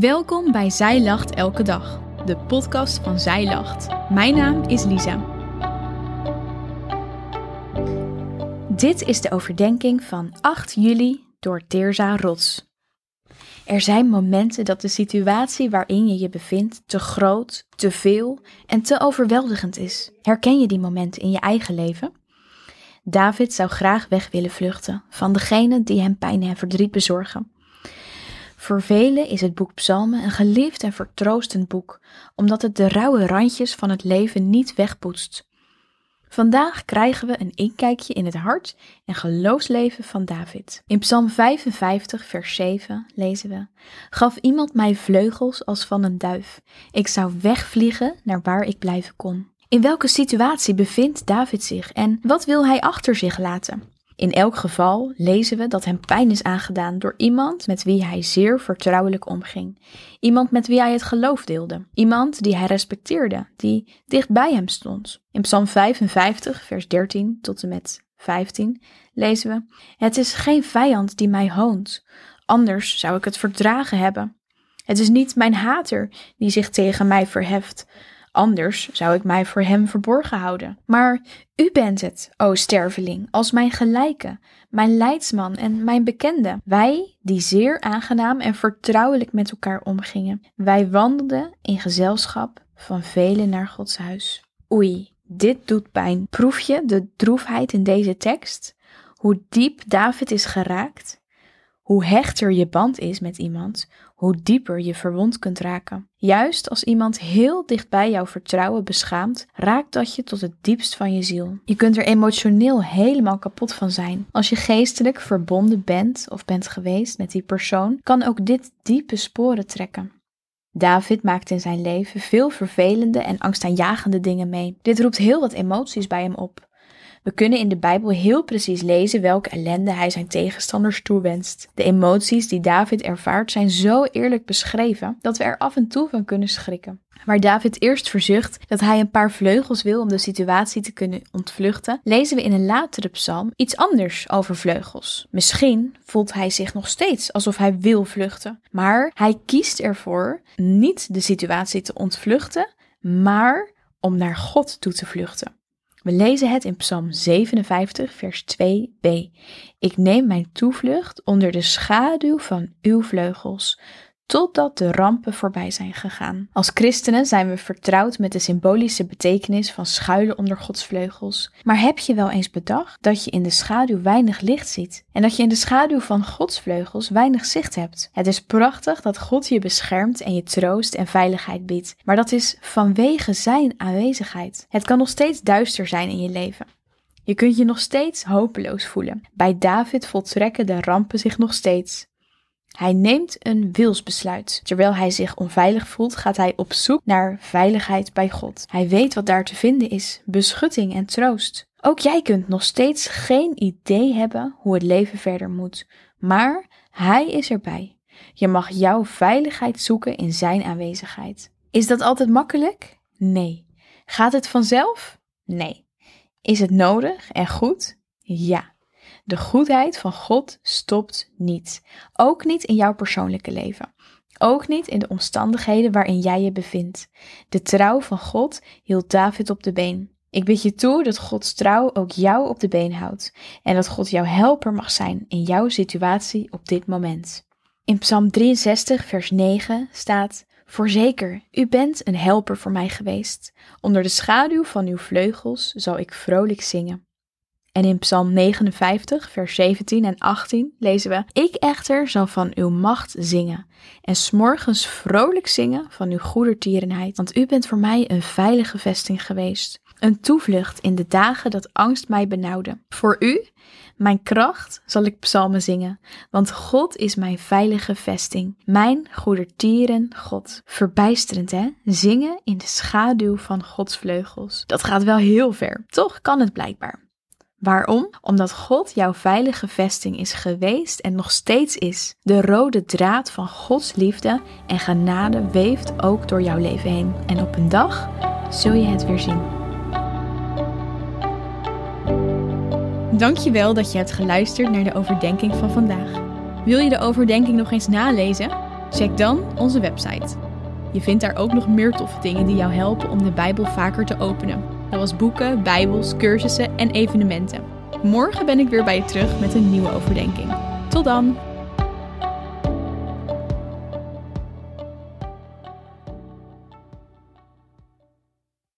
Welkom bij Zij Lacht Elke Dag, de podcast van Zij Lacht. Mijn naam is Lisa. Dit is de overdenking van 8 juli door Teerza Rots. Er zijn momenten dat de situatie waarin je je bevindt te groot, te veel en te overweldigend is. Herken je die momenten in je eigen leven? David zou graag weg willen vluchten van degene die hem pijn en verdriet bezorgen. Voor velen is het boek Psalmen een geliefd en vertroostend boek, omdat het de rauwe randjes van het leven niet wegpoetst. Vandaag krijgen we een inkijkje in het hart en geloofsleven van David. In Psalm 55, vers 7 lezen we: Gaf iemand mij vleugels als van een duif. Ik zou wegvliegen naar waar ik blijven kon. In welke situatie bevindt David zich en wat wil hij achter zich laten? In elk geval lezen we dat hem pijn is aangedaan door iemand met wie hij zeer vertrouwelijk omging. Iemand met wie hij het geloof deelde. Iemand die hij respecteerde, die dicht bij hem stond. In Psalm 55, vers 13 tot en met 15 lezen we: Het is geen vijand die mij hoont, anders zou ik het verdragen hebben. Het is niet mijn hater die zich tegen mij verheft, Anders zou ik mij voor hem verborgen houden. Maar u bent het, o sterveling, als mijn gelijke, mijn leidsman en mijn bekende. Wij, die zeer aangenaam en vertrouwelijk met elkaar omgingen. Wij wandelden in gezelschap van velen naar Gods huis. Oei, dit doet pijn. Proef je de droefheid in deze tekst? Hoe diep David is geraakt? Hoe hechter je band is met iemand, hoe dieper je verwond kunt raken. Juist als iemand heel dichtbij jouw vertrouwen beschaamt, raakt dat je tot het diepst van je ziel. Je kunt er emotioneel helemaal kapot van zijn. Als je geestelijk verbonden bent of bent geweest met die persoon, kan ook dit diepe sporen trekken. David maakt in zijn leven veel vervelende en angstaanjagende dingen mee. Dit roept heel wat emoties bij hem op. We kunnen in de Bijbel heel precies lezen welke ellende hij zijn tegenstanders toewenst. De emoties die David ervaart zijn zo eerlijk beschreven dat we er af en toe van kunnen schrikken. Waar David eerst verzucht dat hij een paar vleugels wil om de situatie te kunnen ontvluchten, lezen we in een latere psalm iets anders over vleugels. Misschien voelt hij zich nog steeds alsof hij wil vluchten, maar hij kiest ervoor niet de situatie te ontvluchten, maar om naar God toe te vluchten. We lezen het in Psalm 57, vers 2b. Ik neem mijn toevlucht onder de schaduw van uw vleugels, totdat de rampen voorbij zijn gegaan. Als christenen zijn we vertrouwd met de symbolische betekenis van schuilen onder Gods vleugels. Maar heb je wel eens bedacht dat je in de schaduw weinig licht ziet en dat je in de schaduw van Gods vleugels weinig zicht hebt? Het is prachtig dat God je beschermt en je troost en veiligheid biedt, maar dat is vanwege zijn aanwezigheid. Het kan nog steeds duister zijn in je leven. Je kunt je nog steeds hopeloos voelen. Bij David voltrekken de rampen zich nog steeds. Hij neemt een wilsbesluit. Terwijl hij zich onveilig voelt, gaat hij op zoek naar veiligheid bij God. Hij weet wat daar te vinden is: beschutting en troost. Ook jij kunt nog steeds geen idee hebben hoe het leven verder moet, maar hij is erbij. Je mag jouw veiligheid zoeken in zijn aanwezigheid. Is dat altijd makkelijk? Nee. Gaat het vanzelf? Nee. Is het nodig en goed? Ja. De goedheid van God stopt niet. Ook niet in jouw persoonlijke leven. Ook niet in de omstandigheden waarin jij je bevindt. De trouw van God hield David op de been. Ik bid je toe dat Gods trouw ook jou op de been houdt en dat God jouw helper mag zijn in jouw situatie op dit moment. In Psalm 63, vers 9 staat: Voorzeker, u bent een helper voor mij geweest. Onder de schaduw van uw vleugels zal ik vrolijk zingen. En in Psalm 59, vers 17 en 18 lezen we: Ik echter zal van uw macht zingen en smorgens vrolijk zingen van uw goedertierenheid, want u bent voor mij een veilige vesting geweest, een toevlucht in de dagen dat angst mij benauwde. Voor u, mijn kracht, zal ik psalmen zingen, want God is mijn veilige vesting, mijn goedertieren God. Verbijsterend hè? Zingen in de schaduw van Gods vleugels. Dat gaat wel heel ver. Toch kan het blijkbaar. Waarom? Omdat God jouw veilige vesting is geweest en nog steeds is. De rode draad van Gods liefde en genade weeft ook door jouw leven heen. En op een dag zul je het weer zien. Dankjewel dat je hebt geluisterd naar de overdenking van vandaag. Wil je de overdenking nog eens nalezen? Check dan onze website. Je vindt daar ook nog meer toffe dingen die jou helpen om de Bijbel vaker te openen. Zoals boeken, bijbels, cursussen en evenementen. Morgen ben ik weer bij je terug met een nieuwe overdenking. Tot dan!